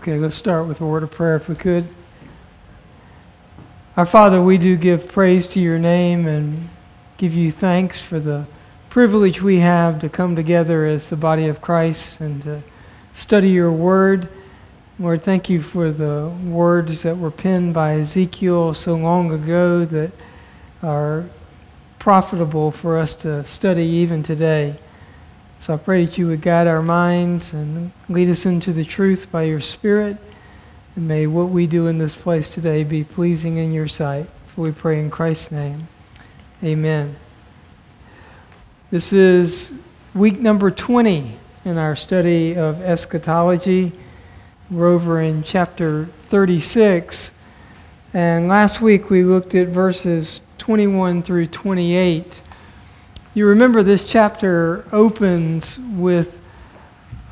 Okay, let's start with a word of prayer if we could. Our Father, we do give praise to your name and give you thanks for the privilege we have to come together as the body of Christ and to study your word. Lord, thank you for the words that were penned by Ezekiel so long ago that are profitable for us to study even today. So I pray that you would guide our minds and lead us into the truth by your Spirit. And may what we do in this place today be pleasing in your sight. For we pray in Christ's name. Amen. This is week number 20 in our study of eschatology. We're over in chapter 36. And last week we looked at verses 21 through 28. You remember this chapter opens with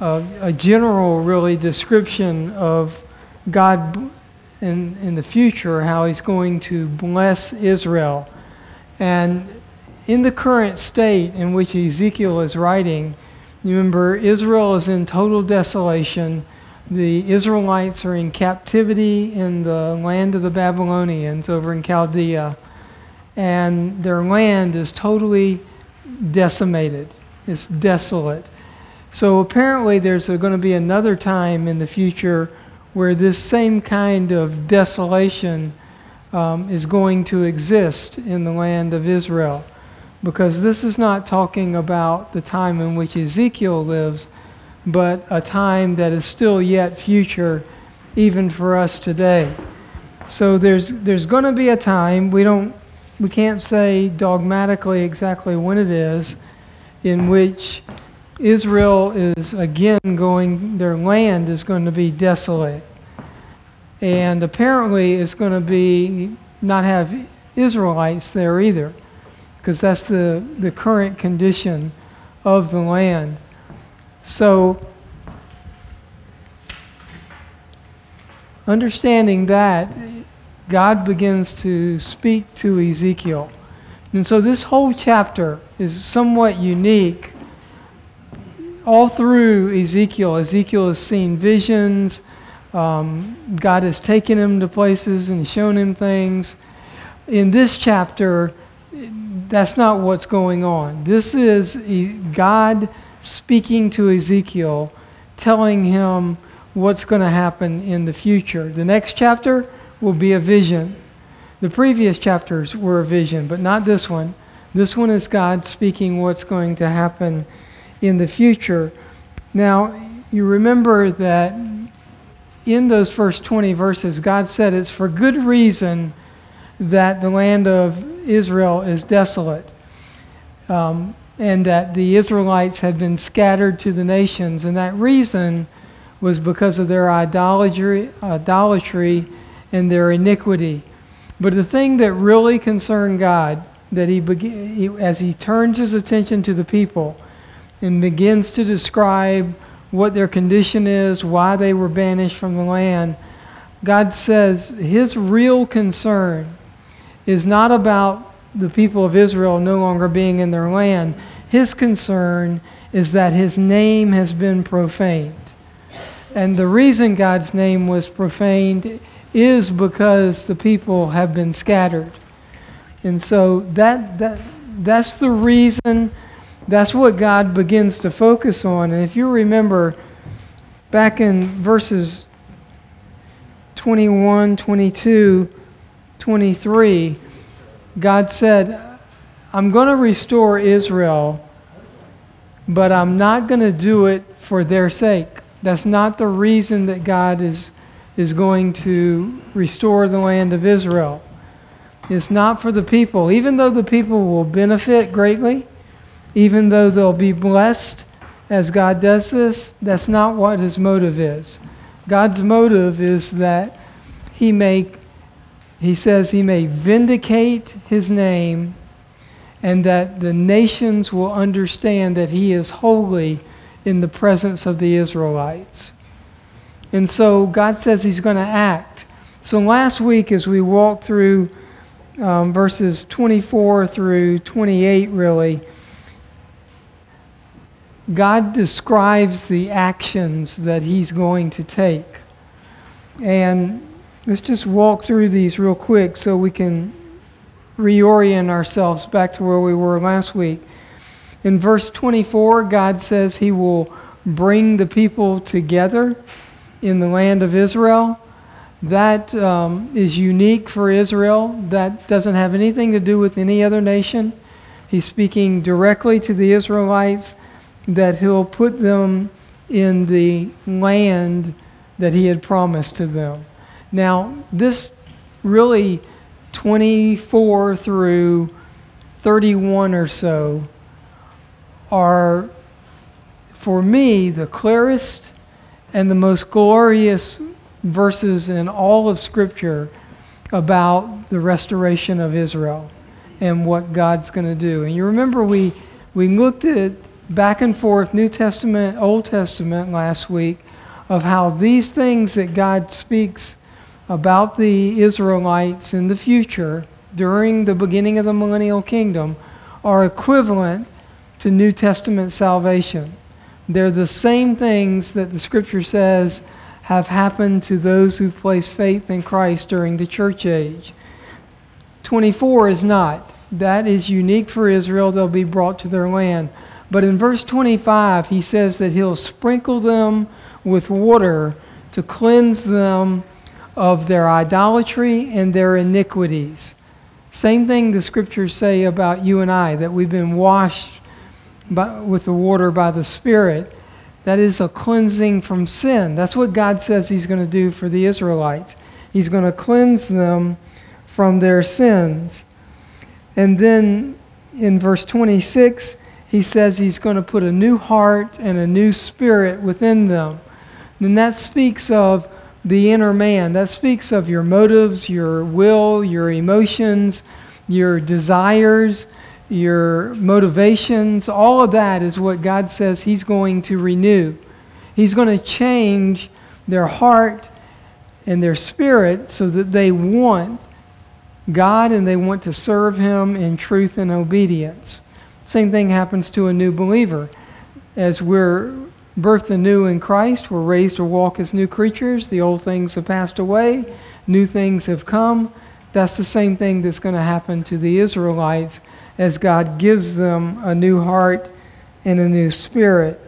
a, a general, really, description of God in, in the future, how He's going to bless Israel. And in the current state in which Ezekiel is writing, you remember Israel is in total desolation. The Israelites are in captivity in the land of the Babylonians over in Chaldea. And their land is totally decimated, it's desolate. So apparently, there's going to be another time in the future where this same kind of desolation um, is going to exist in the land of Israel. Because this is not talking about the time in which Ezekiel lives, but a time that is still yet future, even for us today. So there's, there's going to be a time, we don't we can't say dogmatically exactly when it is, in which Israel is again going, their land is going to be desolate. And apparently it's going to be not have Israelites there either, because that's the, the current condition of the land. So, understanding that, God begins to speak to Ezekiel. And so this whole chapter is somewhat unique. All through Ezekiel, Ezekiel has seen visions. Um, God has taken him to places and shown him things. In this chapter, that's not what's going on. This is God speaking to Ezekiel, telling him what's going to happen in the future. The next chapter, will be a vision. The previous chapters were a vision, but not this one. This one is God speaking what's going to happen in the future. Now, you remember that in those first 20 verses, God said it's for good reason that the land of Israel is desolate. Um, and that the Israelites had been scattered to the nations. And that reason was because of their idolatry, idolatry and their iniquity. But the thing that really concerned God, that he, as he turns his attention to the people and begins to describe what their condition is, why they were banished from the land, God says his real concern is not about the people of Israel no longer being in their land. His concern is that his name has been profaned. And the reason God's name was profaned is because the people have been scattered. And so that, that, that's the reason, that's what God begins to focus on. And if you remember back in verses 21, 22, 23, God said, I'm going to restore Israel, but I'm not going to do it for their sake. That's not the reason that God is is going to restore the land of Israel. It's not for the people. Even though the people will benefit greatly, even though they'll be blessed as God does this, that's not what his motive is. God's motive is that he may, he says, he may vindicate his name and that the nations will understand that he is holy in the presence of the Israelites. And so God says He's going to act. So last week, as we walked through um, verses 24 through 28, really, God describes the actions that He's going to take. And let's just walk through these real quick so we can reorient ourselves back to where we were last week. In verse 24, God says He will bring the people together in the land of Israel. That um, is unique for Israel. That doesn't have anything to do with any other nation. He's speaking directly to the Israelites that He'll put them in the land that He had promised to them. Now, this really 24 through 31 or so are, for me, the clearest and the most glorious verses in all of Scripture about the restoration of Israel and what God's going to do. And you remember we, we looked at back and forth New Testament, Old Testament last week of how these things that God speaks about the Israelites in the future during the beginning of the millennial kingdom are equivalent to New Testament salvation. They're the same things that the scripture says have happened to those who place faith in Christ during the church age. 24 is not. That is unique for Israel. They'll be brought to their land. But in verse 25, he says that he'll sprinkle them with water to cleanse them of their idolatry and their iniquities. Same thing the scriptures say about you and I, that we've been washed by, with the water by the Spirit. That is a cleansing from sin. That's what God says He's going to do for the Israelites. He's going to cleanse them from their sins. And then in verse 26, he says he's going to put a new heart and a new spirit within them. And that speaks of the inner man. That speaks of your motives, your will, your emotions, your desires, your motivations. All of that is what God says He's going to renew. He's going to change their heart and their spirit so that they want God and they want to serve Him in truth and obedience. Same thing happens to a new believer. As we're birthed anew in Christ. We're raised to walk as new creatures. The old things have passed away, new things have come. That's the same thing that's going to happen to the Israelites as God gives them a new heart and a new spirit.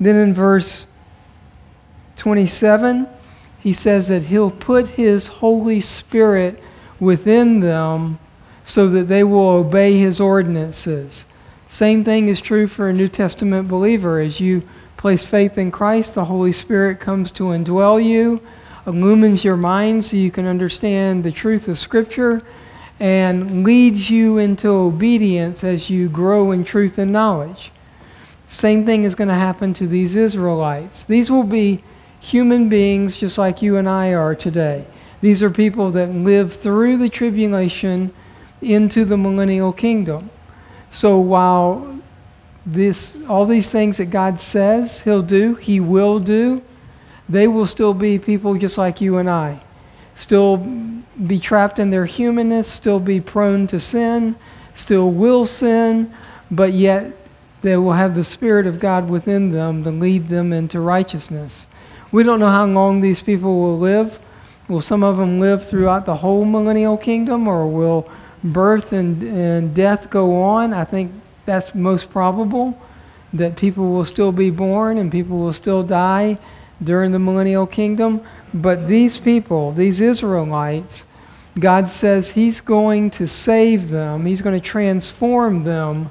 Then in verse 27, he says that he'll put his Holy Spirit within them so that they will obey his ordinances. Same thing is true for a New Testament believer. As you place faith in Christ, the Holy Spirit comes to indwell you, illumines your mind so you can understand the truth of Scripture, and leads you into obedience as you grow in truth and knowledge. Same thing is going to happen to these Israelites. These will be human beings just like you and I are today. These are people that live through the tribulation into the millennial kingdom. So while this, all these things that God says He'll do, He will do, they will still be people just like you and I. Still be trapped in their humanness, still be prone to sin, still will sin, but yet they will have the Spirit of God within them to lead them into righteousness. We don't know how long these people will live. Will some of them live throughout the whole millennial kingdom, or will birth and, and death go on? I think that's most probable that people will still be born and people will still die during the millennial kingdom. But these people, these Israelites, God says He's going to save them, He's going to transform them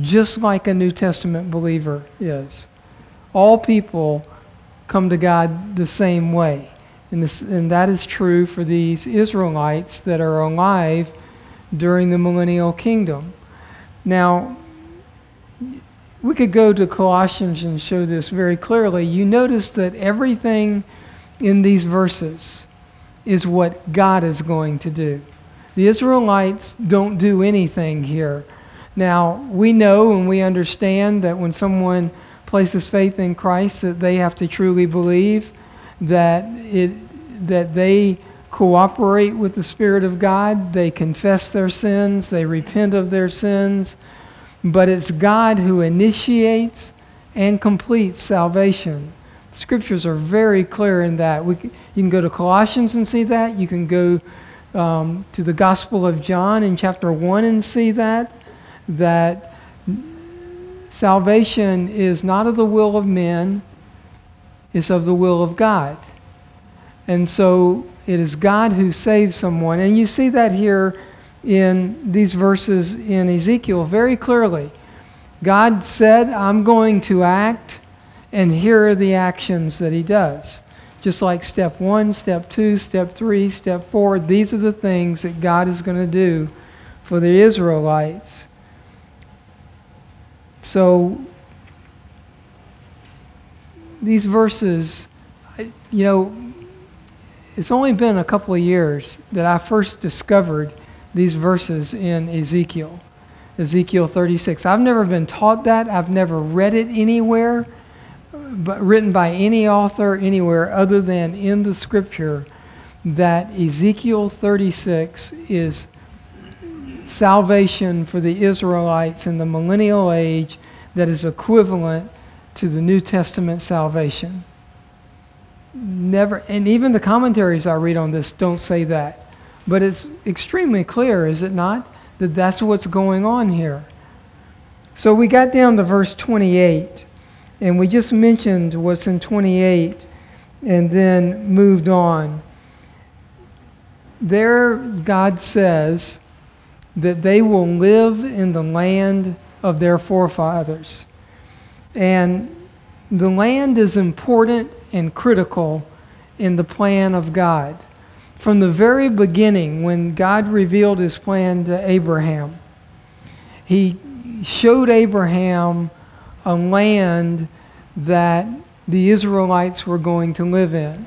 just like a New Testament believer is. All people come to God the same way. And, this, and that is true for these Israelites that are alive during the millennial kingdom. Now, we could go to Colossians and show this very clearly. You notice that everything in these verses is what God is going to do. The Israelites don't do anything here. Now, we know and we understand that when someone places faith in Christ that they have to truly believe that it that they cooperate with the Spirit of God, they confess their sins, they repent of their sins, but it's God who initiates and completes salvation. Scriptures are very clear in that. We, you can go to Colossians and see that. You can go um, to the Gospel of John in chapter 1 and see that. That salvation is not of the will of men, it's of the will of God. And so it is God who saves someone. And you see that here in these verses in Ezekiel very clearly. God said, I'm going to act, and here are the actions that he does. Just like step one, step two, step three, step four, these are the things that God is going to do for the Israelites. So, these verses, you know, it's only been a couple of years that I first discovered these verses in Ezekiel. Ezekiel 36. I've never been taught that. I've never read it anywhere, but written by any author anywhere other than in the scripture that Ezekiel 36 is salvation for the Israelites in the millennial age that is equivalent to the New Testament salvation. Never, and even the commentaries I read on this don't say that. But it's extremely clear, is it not, that that's what's going on here. So we got down to verse 28, and we just mentioned what's in 28 and then moved on. There, God says that they will live in the land of their forefathers. And the land is important and critical in the plan of God from the very beginning, when God revealed his plan to Abraham, he showed Abraham a land that the Israelites were going to live in.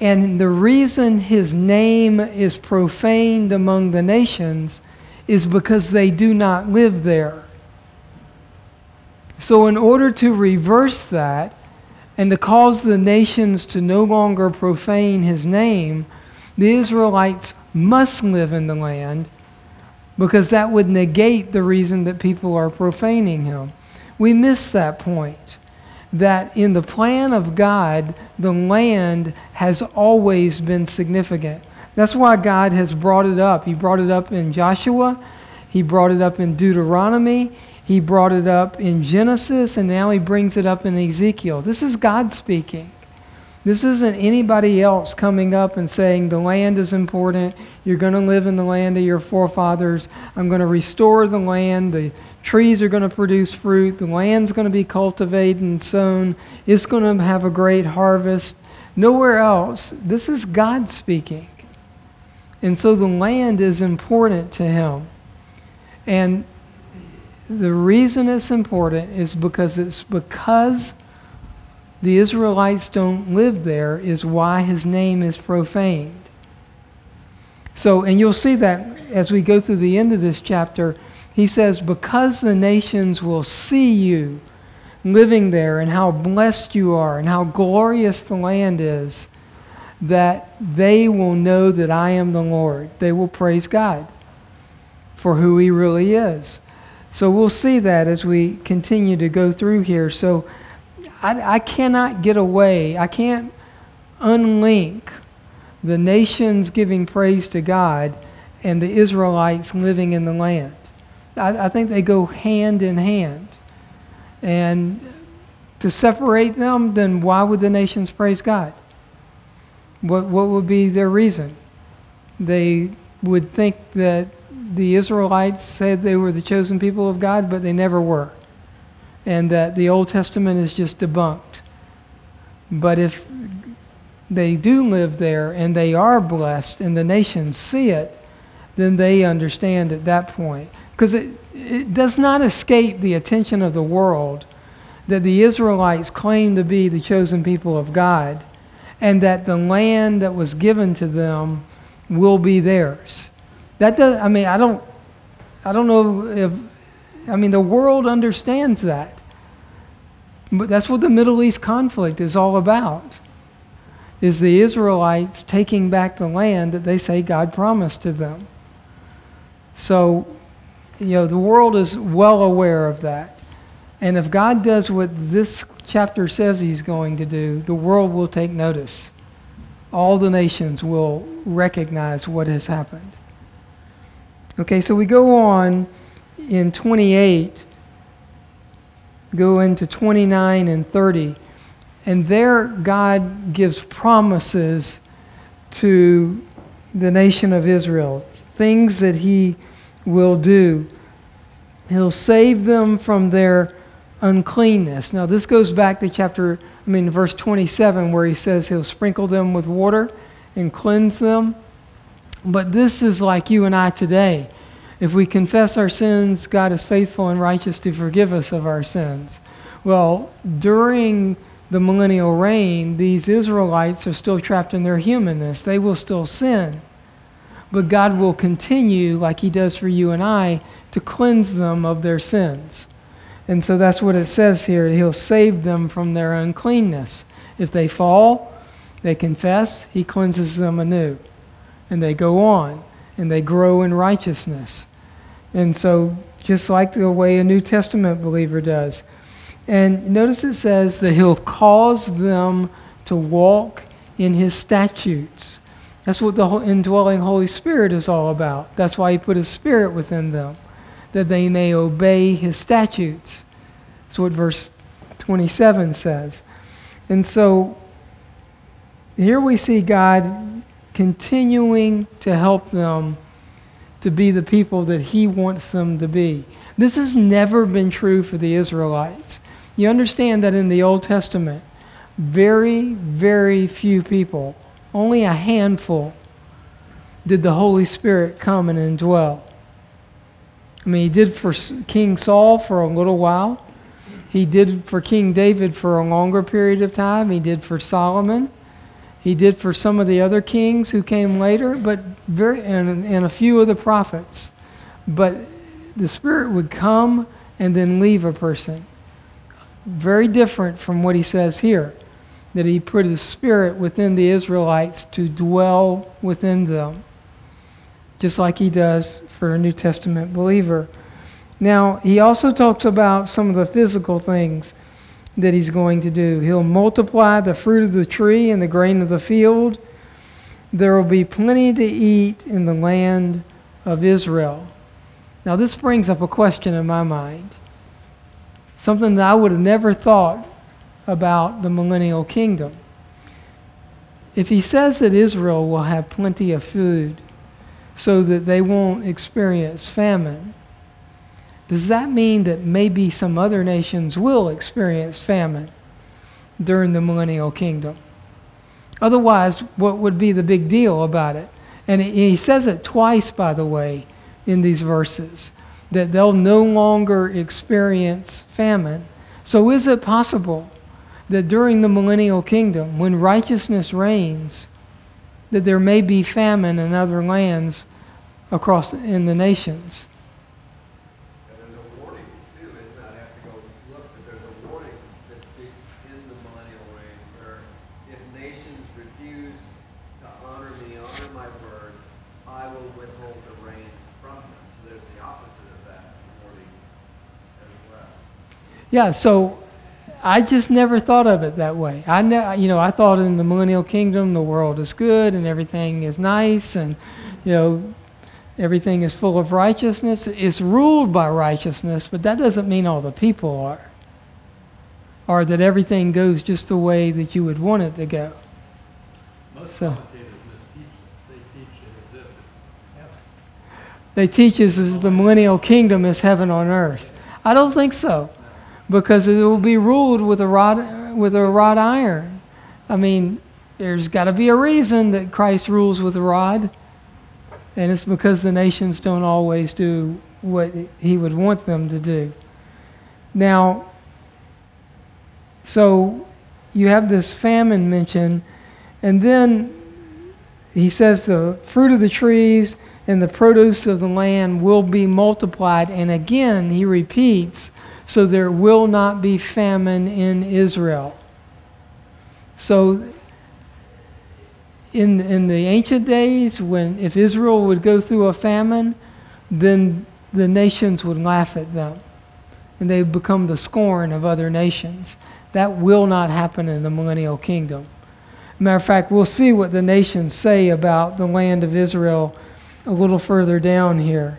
And the reason his name is profaned among the nations is because they do not live there. So, in order to reverse that, and to cause the nations to no longer profane his name, the Israelites must live in the land because that would negate the reason that people are profaning him. We miss that point. That in the plan of God, the land has always been significant. That's why God has brought it up. He brought it up in Joshua, He brought it up in Deuteronomy, he brought it up in Genesis, and now he brings it up in Ezekiel. This is God speaking. This isn't anybody else coming up and saying, The land is important. You're going to live in the land of your forefathers. I'm going to restore the land. The trees are going to produce fruit. The land's going to be cultivated and sown. It's going to have a great harvest. Nowhere else. This is God speaking. And so the land is important to him. And the reason it's important is because it's because the Israelites don't live there, is why his name is profaned. So, and you'll see that as we go through the end of this chapter, he says, Because the nations will see you living there and how blessed you are and how glorious the land is, that they will know that I am the Lord. They will praise God for who he really is. So we'll see that as we continue to go through here. So I, I cannot get away, I can't unlink the nations giving praise to God and the Israelites living in the land. I, I think they go hand in hand. And to separate them, then why would the nations praise God? What, what would be their reason? They would think that the Israelites said they were the chosen people of God, but they never were. And that the Old Testament is just debunked. But if they do live there and they are blessed and the nations see it, then they understand at that point. Because it, it does not escape the attention of the world that the Israelites claim to be the chosen people of God and that the land that was given to them will be theirs. That does, I mean, I don't, I don't know if, I mean, the world understands that. But that's what the Middle East conflict is all about. Is the Israelites taking back the land that they say God promised to them. So, you know, the world is well aware of that. And if God does what this chapter says he's going to do, the world will take notice. All the nations will recognize what has happened. Okay, so we go on in 28, go into 29 and 30, and there God gives promises to the nation of Israel, things that he will do. He'll save them from their uncleanness. Now, this goes back to chapter, I mean, verse 27, where he says he'll sprinkle them with water and cleanse them. But this is like you and I today. If we confess our sins, God is faithful and righteous to forgive us of our sins. Well, during the millennial reign, these Israelites are still trapped in their humanness. They will still sin. But God will continue, like He does for you and I, to cleanse them of their sins. And so that's what it says here. He'll save them from their uncleanness. If they fall, they confess, He cleanses them anew. And they go on and they grow in righteousness. And so, just like the way a New Testament believer does. And notice it says that He'll cause them to walk in His statutes. That's what the indwelling Holy Spirit is all about. That's why He put His Spirit within them that they may obey his statutes. That's what verse 27 says. And so here we see God continuing to help them to be the people that he wants them to be. This has never been true for the Israelites. You understand that in the Old Testament, very, very few people, only a handful, did the Holy Spirit come and indwell. I mean, he did for King Saul for a little while. He did for King David for a longer period of time. He did for Solomon. He did for some of the other kings who came later, but very and, and a few of the prophets. But the Spirit would come and then leave a person. Very different from what he says here, that he put his Spirit within the Israelites to dwell within them just like he does for a New Testament believer. Now, he also talks about some of the physical things that he's going to do. He'll multiply the fruit of the tree and the grain of the field. There will be plenty to eat in the land of Israel. Now, this brings up a question in my mind. Something that I would have never thought about the millennial kingdom. If he says that Israel will have plenty of food, so that they won't experience famine. Does that mean that maybe some other nations will experience famine during the millennial kingdom? Otherwise, what would be the big deal about it? And he says it twice, by the way, in these verses, that they'll no longer experience famine. So, is it possible that during the millennial kingdom, when righteousness reigns, that there may be famine in other lands across in the nations. And there's a warning too, isn't that? I have to go look, but there's a warning that speaks in the millennial reign where if nations refuse to honor me, honor my word, I will withhold the rain from them. So there's the opposite of that warning as well. Yeah, so I just never thought of it that way. I ne- you know, I thought in the millennial kingdom the world is good and everything is nice and you know everything is full of righteousness. It's ruled by righteousness, but that doesn't mean all the people are. Or that everything goes just the way that you would want it to go. Most So- commentators misteach this. They teach it as if it's heaven. They teach us as the millennial kingdom is heaven on earth. I don't think so. Because it will be ruled with a rod with a rod iron. I mean, there's got to be a reason that Christ rules with a rod. And it's because the nations don't always do what he would want them to do. Now, so you have this famine mentioned, and then he says the fruit of the trees and the produce of the land will be multiplied. And again, he repeats, so there will not be famine in Israel. So in, in the ancient days, when if Israel would go through a famine, then the nations would laugh at them. And they would become the scorn of other nations. That will not happen in the millennial kingdom. Matter of fact, we'll see what the nations say about the land of Israel a little further down here.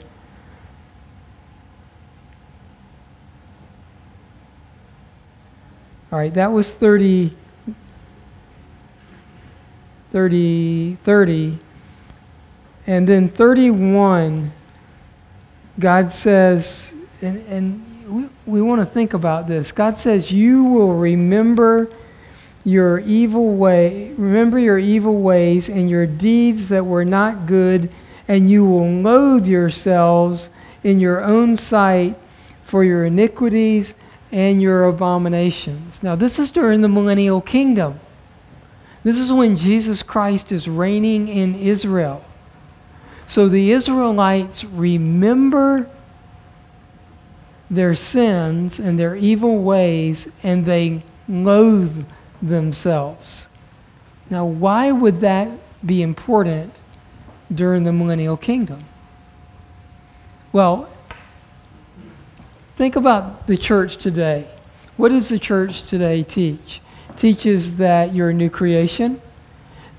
All right, that was 30, 30, 30. And then 31, God says, and, and we, we want to think about this. God says, You will remember your evil way, remember your evil ways and your deeds that were not good, and you will loathe yourselves in your own sight for your iniquities and your abominations. Now, this is during the millennial kingdom. This is when Jesus Christ is reigning in Israel. So the Israelites remember their sins and their evil ways, and they loathe themselves. Now, why would that be important during the millennial kingdom? Well, think about the church today. What does the church today teach? teaches that you're a new creation,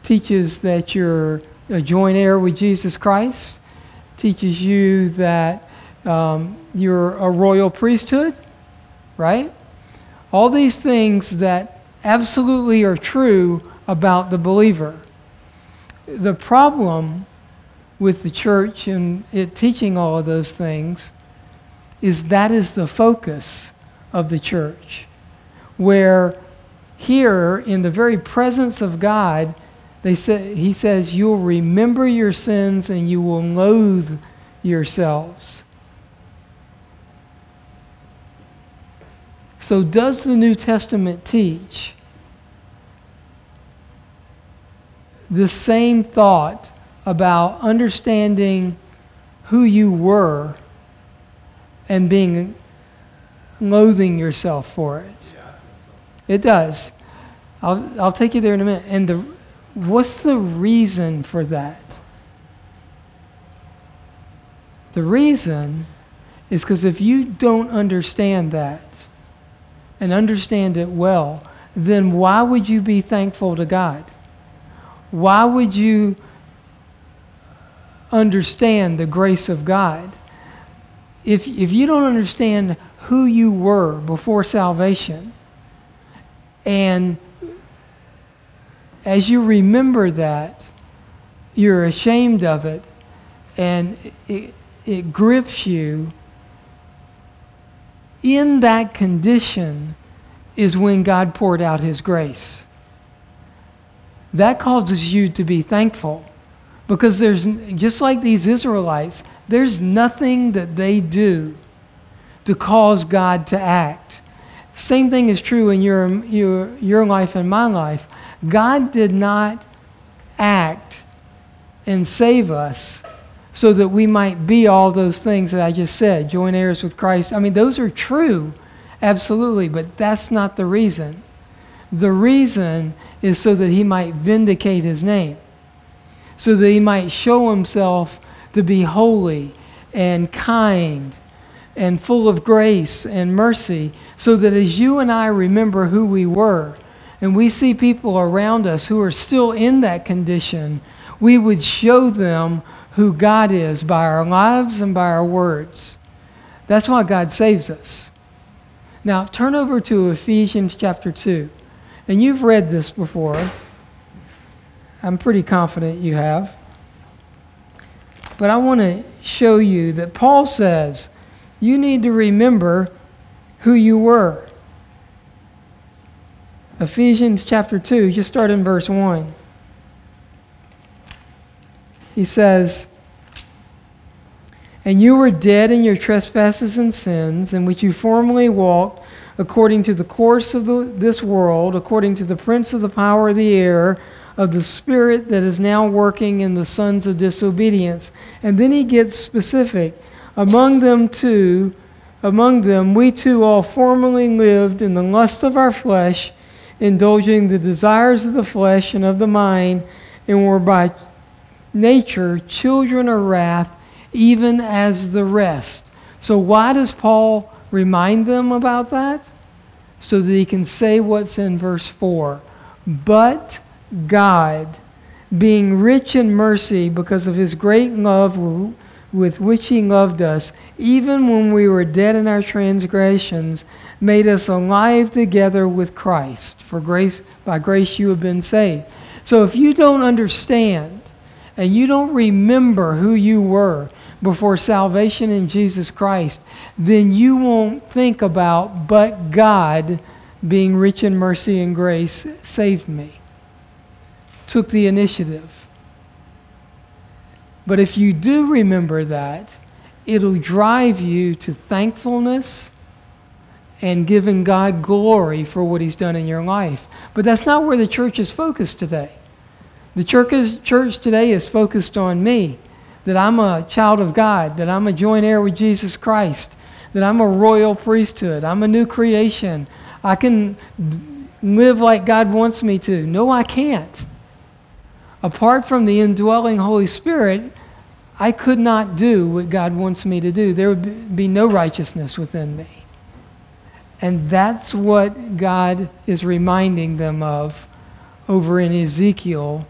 teaches that you're a joint heir with Jesus Christ, teaches you that um, you're a royal priesthood, right? All these things that absolutely are true about the believer. The problem with the church and it teaching all of those things is that is the focus of the church. Where here, in the very presence of God, they say, he says, You'll remember your sins and you will loathe yourselves. So, does the New Testament teach the same thought about understanding who you were and being loathing yourself for it. It does. I'll, I'll take you there in a minute. And the, what's the reason for that? The reason is because if you don't understand that and understand it well, then why would you be thankful to God? why would you understand the grace of God? If, if you don't understand who you were before salvation, and as you remember that, you're ashamed of it, and it, it grips you, in that condition is when God poured out His grace. That causes you to be thankful because there's just like these Israelites, there's nothing that they do to cause God to act. Same thing is true in your, your, your life and my life. God did not act and save us so that we might be all those things that I just said, join heirs with Christ. I mean, those are true, absolutely, but that's not the reason. The reason is so that he might vindicate his name, so that he might show himself to be holy and kind and full of grace and mercy, so that as you and I remember who we were, and we see people around us who are still in that condition, we would show them who God is by our lives and by our words. That's why God saves us. Now, turn over to Ephesians chapter 2. And you've read this before. I'm pretty confident you have. But I want to show you that Paul says you need to remember who you were. Ephesians chapter 2, just start in verse 1. He says, And you were dead in your trespasses and sins, in which you formerly walked according to the course of the, this world, according to the prince of the power of the air, of the spirit that is now working in the sons of disobedience. And then he gets specific. Among them too, among them we too all formerly lived in the lust of our flesh, indulging the desires of the flesh and of the mind, and were by nature children of wrath, even as the rest. So why does Paul remind them about that? so that he can say what's in verse 4. But God, being rich in mercy because of his great love with which he loved us, even when we were dead in our transgressions, made us alive together with Christ. For grace, by grace you have been saved. So if you don't understand and you don't remember who you were before salvation in Jesus Christ, then you won't think about, but God, being rich in mercy and grace, saved me. Took the initiative. But if you do remember that, it'll drive you to thankfulness and giving God glory for what He's done in your life. But that's not where the church is focused today. The church, is, church today is focused on me, that I'm a child of God, that I'm a joint heir with Jesus Christ, that I'm a royal priesthood, I'm a new creation. I can live like God wants me to. No, I can't. Apart from the indwelling Holy Spirit, I could not do what God wants me to do. There would be no righteousness within me. And that's what God is reminding them of over in Ezekiel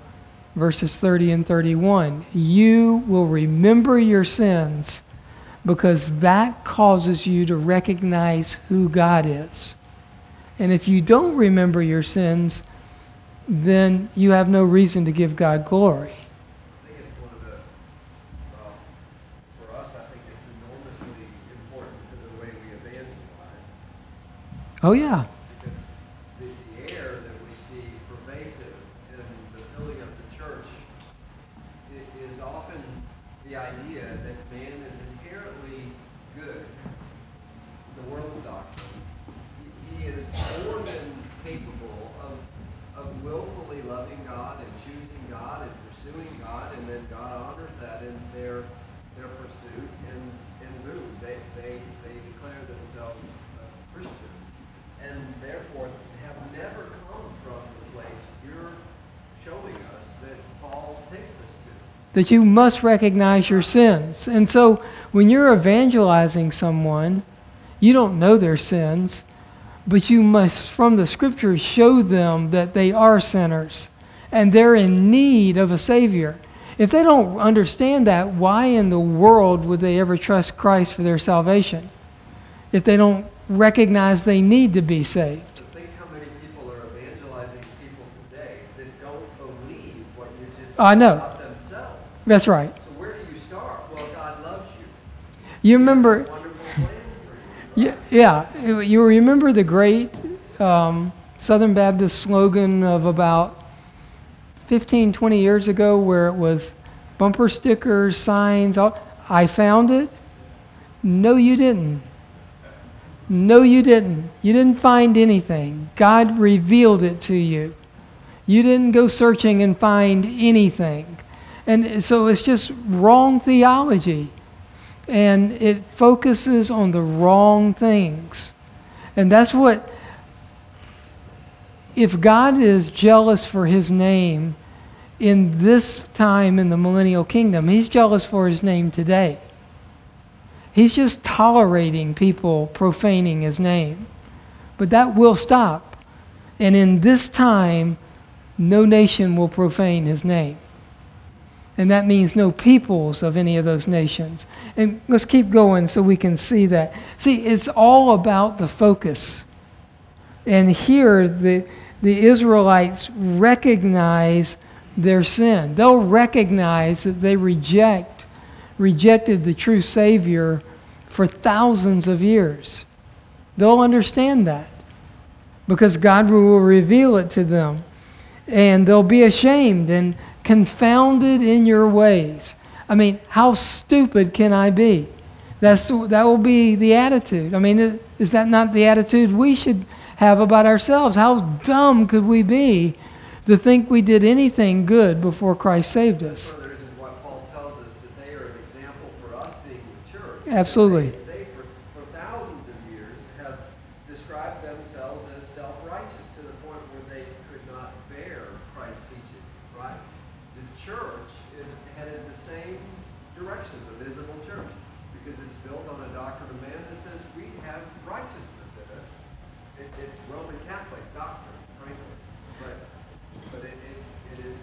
verses 30 and 31. You will remember your sins because that causes you to recognize who God is. And if you don't remember your sins, then you have no reason to give God glory. Oh, think it's one of the, well, for us, I think it's enormously important to the way we evangelize. Oh, yeah. Because the, the air that we see pervasive in the filling of the church i- is often the idea that man is inherently good. The world's doctrine. He, he is more than capable of, of willfully loving God and choosing God and pursuing God, and then God honors that in their their pursuit and, and boom, they, they, they declare themselves uh, Christian and therefore have never come from the place you're showing us that Paul takes us to. That you must recognize your sins. And so when you're evangelizing someone, you don't know their sins, but you must, from the scriptures, show them that they are sinners and they're in need of a Savior. If they don't understand that, why in the world would they ever trust Christ for their salvation? If they don't recognize they need to be saved. So think how many people are evangelizing people today that don't believe what you just I know. That's right. So where do you start? Well, God loves you. You remember, Wonderful plan for you. yeah, yeah you remember the great um, Southern Baptist slogan of about 15, 20 years ago where it was bumper stickers, signs, all, I found it? No, you didn't. No, you didn't. You didn't find anything. God revealed it to you. You didn't go searching and find anything. And so it's just wrong theology. And it focuses on the wrong things. And that's what, if God is jealous for his name in this time in the millennial kingdom, he's jealous for his name today. He's just tolerating people profaning his name. But that will stop. And in this time, no nation will profane his name. And that means no peoples of any of those nations. And let's keep going so we can see that. See, it's all about the focus. And here, the, the Israelites recognize their sin. They'll recognize that they reject rejected the true Savior for thousands of years. They'll understand that because God will reveal it to them. And they'll be ashamed and confounded in your ways. I mean, how stupid can I be? That's, that will be the attitude. I mean, is that not the attitude we should have about ourselves? How dumb could we be to think we did anything good before Christ saved us? Further, this is what Paul tells us that they are an example for us being the church. Absolutely. They, they for, for thousands of years, have described themselves as self-righteous to the point where they could not bear Christ's teaching. Right? The church is headed the same direction, the visible church, because it's built on a doctrine of man that says we have righteousness in us. It, it's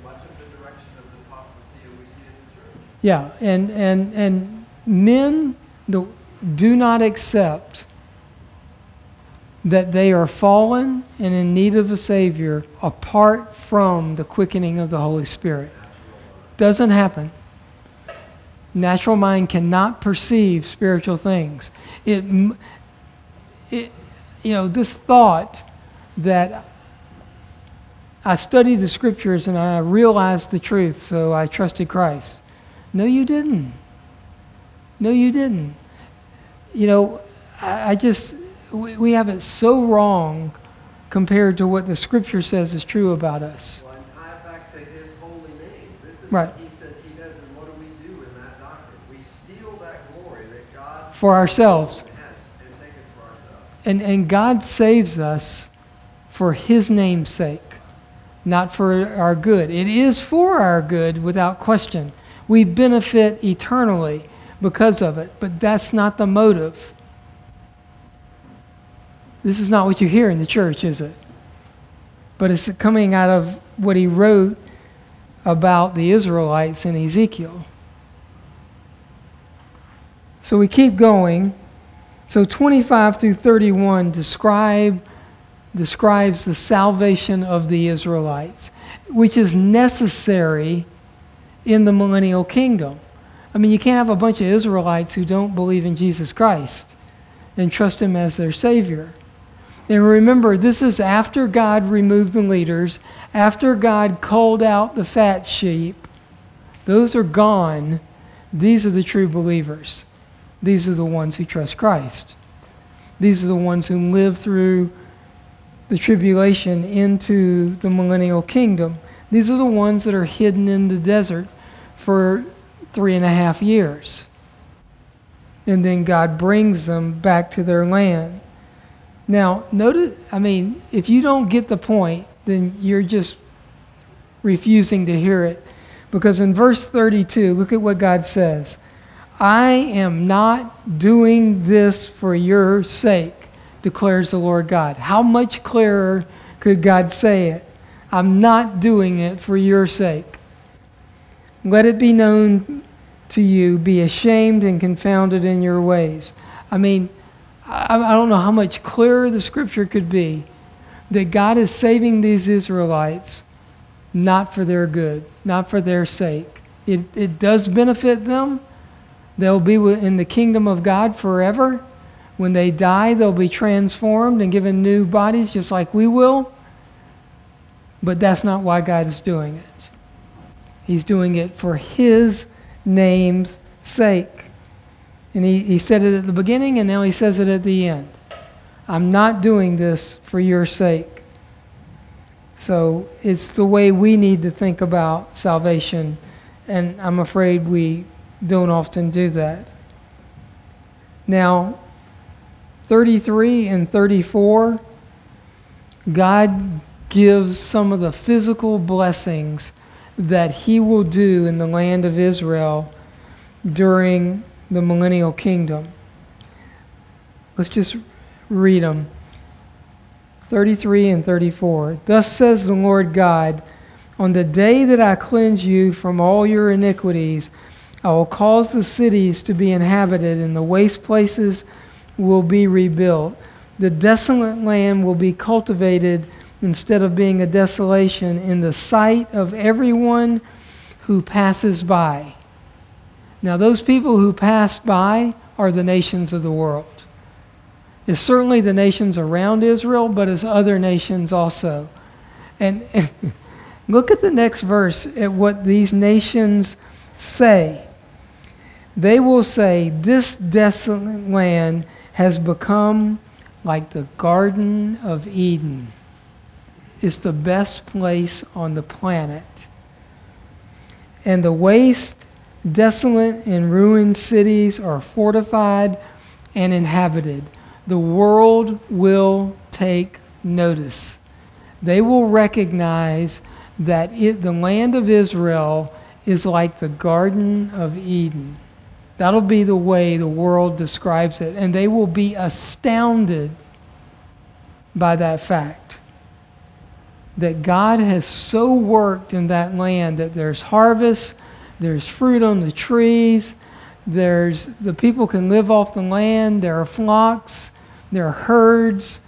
much of the direction of the apostasy we see in the church. Yeah, and, and, and men do not accept that they are fallen and in need of a Savior apart from the quickening of the Holy Spirit. Doesn't happen. Natural mind cannot perceive spiritual things. It, it, you know, this thought that I studied the scriptures and I realized the truth, so I trusted Christ. No, you didn't. No, you didn't. You know, I, I just, we, we have it so wrong compared to what the scripture says is true about us. Well, and tie it back to his holy name. This is Right. what he says he does, and what do we do in that doctrine? We steal that glory that God For ourselves. has and take it for ourselves. And, and God saves us for His name's sake, not for our good. It is for our good without question. We benefit eternally because of it, but that's not the motive. This is not what you hear in the church, is it? But it's coming out of what he wrote about the Israelites in Ezekiel. So we keep going. So 25 through 31 describe, describes the salvation of the Israelites, which is necessary in the millennial kingdom. I mean, you can't have a bunch of Israelites who don't believe in Jesus Christ and trust Him as their Savior. And remember, this is after God removed the leaders, after God culled out the fat sheep. Those are gone. These are the true believers. These are the ones who trust Christ. These are the ones who live through the tribulation into the millennial kingdom. These are the ones that are hidden in the desert for three and a half years. And then God brings them back to their land. Now, notice, I mean, if you don't get the point, then you're just refusing to hear it. Because in verse 32, look at what God says I am not doing this for your sake, declares the Lord God. How much clearer could God say it? I'm not doing it for your sake. Let it be known to you, be ashamed and confounded in your ways. I mean, I, don't know how much clearer the scripture could be that God is saving these Israelites not for their good, not for their sake. It, it does benefit them. They'll be in the kingdom of God forever. When they die, they'll be transformed and given new bodies just like we will. But that's not why God is doing it. He's doing it for His name's sake. And he, he said it at the beginning, and now he says it at the end. I'm not doing this for your sake. So it's the way we need to think about salvation, and I'm afraid we don't often do that. Now, 33 and 34, God gives some of the physical blessings that He will do in the land of Israel during the millennial kingdom. Let's just read them. 33 and 34. Thus says the Lord God, On the day that I cleanse you from all your iniquities, I will cause the cities to be inhabited, and the waste places will be rebuilt. The desolate land will be cultivated instead of being a desolation in the sight of everyone who passes by. Now, those people who pass by are the nations of the world. It's certainly the nations around Israel, but it's other nations also. And, look at the next verse at what these nations say. They will say, This desolate land has become like the Garden of Eden. It's the best place on the planet. And the waste, desolate, and ruined cities are fortified and inhabited. The world will take notice. They will recognize that it, the land of Israel is like the Garden of Eden. That'll be the way the world describes it. And they will be astounded by that fact. that God has so worked in that land that there's harvest, there's fruit on the trees, there's the people can live off the land, there are flocks, there are herds,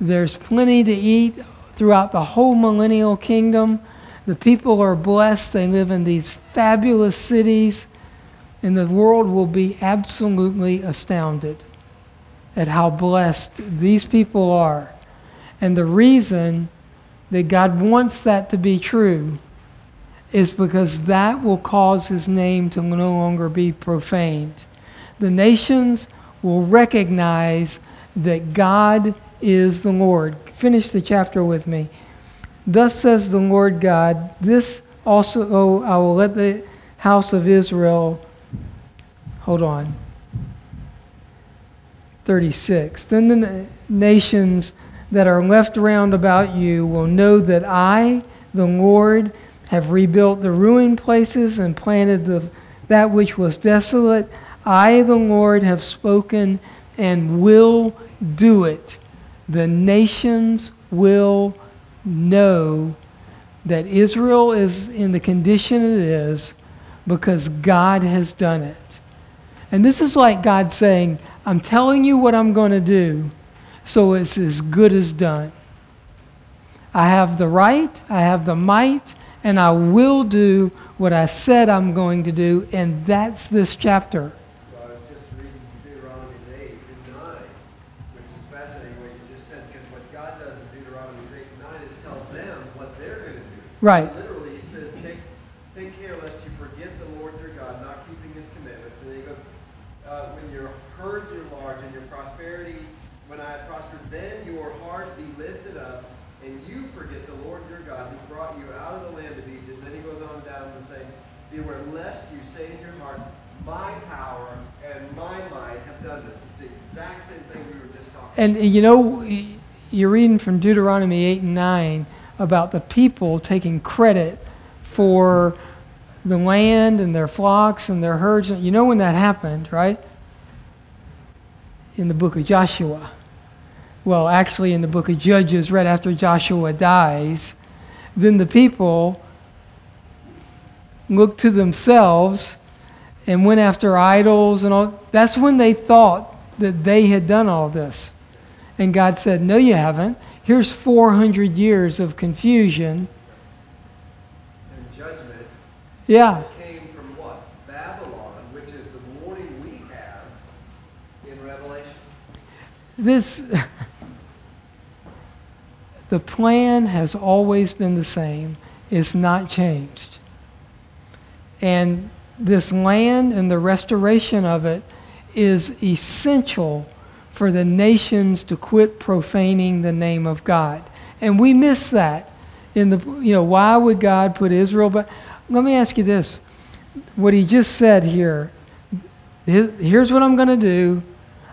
there's plenty to eat throughout the whole millennial kingdom. The people are blessed. They live in these fabulous cities, and the world will be absolutely astounded at how blessed these people are. And the reason that God wants that to be true is because that will cause his name to no longer be profaned. The nations will recognize that God is the Lord. Finish the chapter with me. Thus says the Lord God, this also oh, I will let the house of Israel. Hold on. 36. Then the nations that are left round about you will know that I, the Lord, have rebuilt the ruined places and planted the, that which was desolate. I, the Lord, have spoken and will do it. The nations will know that Israel is in the condition it is because God has done it. And this is like God saying, I'm telling you what I'm going to do, so it's as good as done. I have the right, I have the might, and I will do what I said I'm going to do, and that's this chapter. Well, I was just reading Deuteronomy 8 and 9, which is fascinating what you just said, because what God does in Deuteronomy 8 and 9 is tell them what they're going to do. Right. Literally, he says, take, take care lest you forget the Lord your God, not keeping his commandments. And then he goes, uh, when your herds are large and your prosperity, when I have prospered, then your heart be lifted up, and you forget the Lord your God who brought you out of the land of Egypt. Then he goes on down to say, Beware lest you say in your heart, My power and my might have done this. It's the exact same thing we were just talking about. And you know, you're reading from Deuteronomy 8 and 9 about the people taking credit for the land and their flocks and their herds. You know when that happened, right? In the book of Joshua. Well, actually, in the book of Judges, right after Joshua dies, then the people looked to themselves and went after idols and all. That's when they thought that they had done all this. And God said, No, you haven't. Here's 400 years of confusion. And judgment Yeah. came from what? Babylon, which is the warning we have in Revelation. This. the plan has always been the same, it's not changed. And this land and the restoration of it is essential for the nations to quit profaning the name of God. And we miss that in the you know why would God put Israel but let me ask you this what he just said here here's what I'm going to do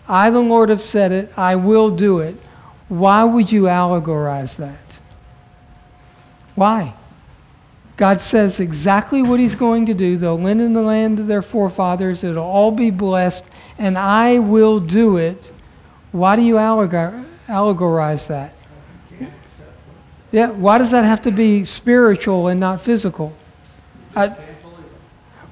I the Lord have said it I will do it why would you allegorize that why God says exactly what he's going to do. They'll live in the land of their forefathers. It'll all be blessed, and I will do it. Why do you allegorize that? Yeah, why does that have to be spiritual and not physical? I-.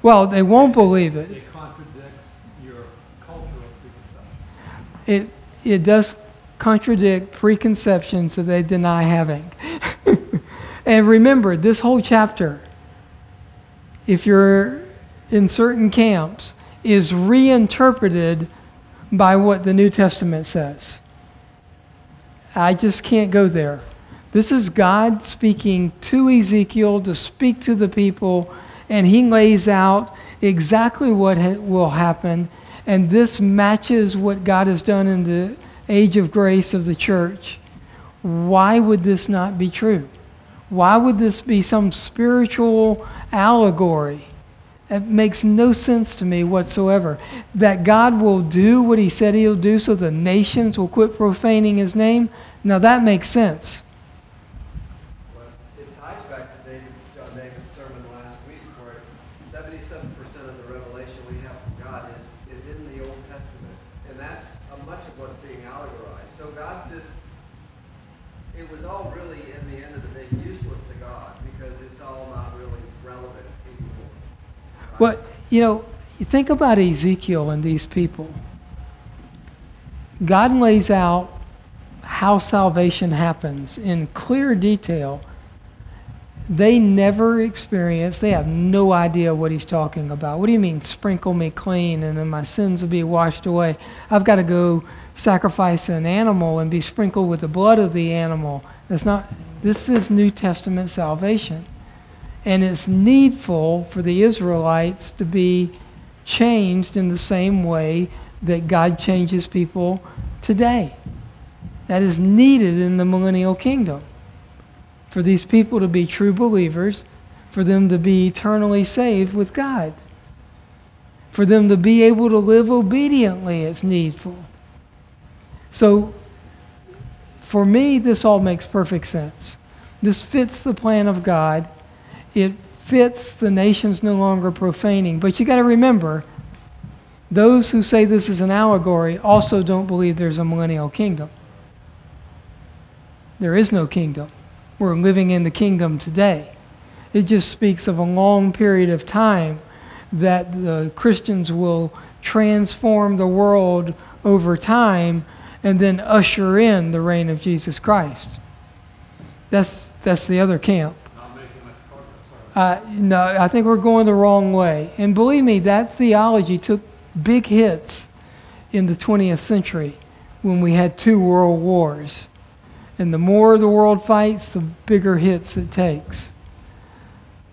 Well, they won't believe it. It contradicts your cultural preconception. It, it does contradict preconceptions that they deny having. and remember, this whole chapter, if you're in certain camps, is reinterpreted by what the New Testament says. I just can't go there. This is God speaking to Ezekiel to speak to the people, and he lays out exactly what ha- will happen. And this matches what God has done in the age of grace of the church. Why would this not be true? Why would this be some spiritual allegory? It makes no sense to me whatsoever. That God will do what he said he'll do so the nations will quit profaning his name, now that makes sense. Well, it's- it ties back to David, John David's sermon last week, where it's seventy-seven percent of the revelation we have from God is, is in the Old Testament. And that's uh, much of what's being allegorized. So God just, it was all really, in the end of the day, useless to God because it's all not really relevant anymore. Well, you know, you think about Ezekiel and these people. God lays out how salvation happens in clear detail. They never experience, they have no idea what he's talking about. What do you mean, sprinkle me clean and then my sins will be washed away? I've got to go sacrifice an animal and be sprinkled with the blood of the animal. That's not, this is New Testament salvation. And it's needful for the Israelites to be changed in the same way that God changes people today. That is needed in the millennial kingdom. For these people to be true believers, for them to be eternally saved with God, for them to be able to live obediently, it's needful. So, for me, this all makes perfect sense. This fits the plan of God. It fits the nations no longer profaning. But you got to remember, those who say this is an allegory also don't believe there's a millennial kingdom. There is no kingdom. We're living in the kingdom today. It just speaks of a long period of time that the Christians will transform the world over time and then usher in the reign of Jesus Christ. That's, that's the other camp. Not making much progress, are Uh, no, I think we're going the wrong way. And believe me, that theology took big hits in the 20th century when we had two world wars. And the more the world fights, the bigger hits it takes.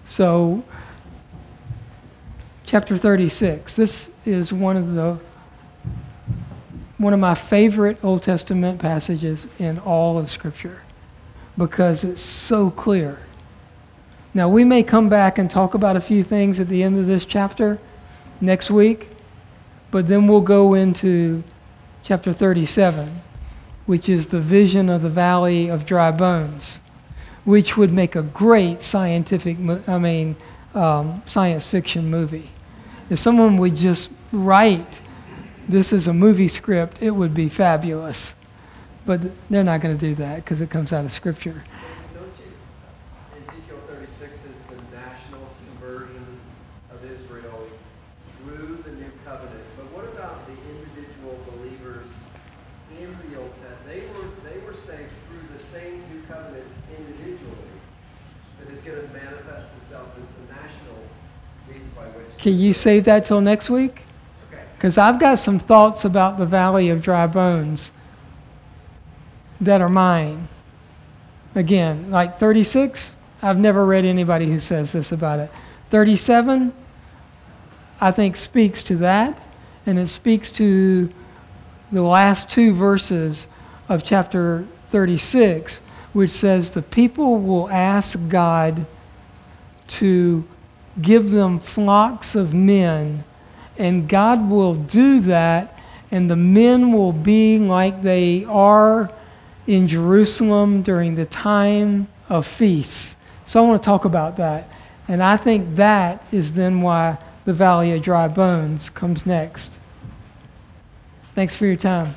So, chapter 36. This is one of the one of my favorite Old Testament passages in all of Scripture because it's so clear. Now, we may come back and talk about a few things at the end of this chapter next week, but then we'll go into chapter 37, which is the vision of the valley of dry bones, which would make a great scientific, I mean, um, science fiction movie. If someone would just write this is a movie script, it would be fabulous. But they're not going to do that because it comes out of Scripture. Don't you, Ezekiel thirty-six is the national conversion of Israel through the new covenant. But what about the individual believers in the Old Testament? They were, they were saved through the same new covenant individually that is gonna manifest itself as the national means by which. Can you save that till next week? Because I've got some thoughts about the valley of dry bones that are mine. Again, like 36, I've never read anybody who says this about it. 37, I think speaks to that, and it speaks to the last two verses of chapter 36, which says, The people will ask God to give them flocks of men and God will do that, and the men will be like they are in Jerusalem during the time of feasts. So I want to talk about that. And I think that is then why the Valley of Dry Bones comes next. Thanks for your time.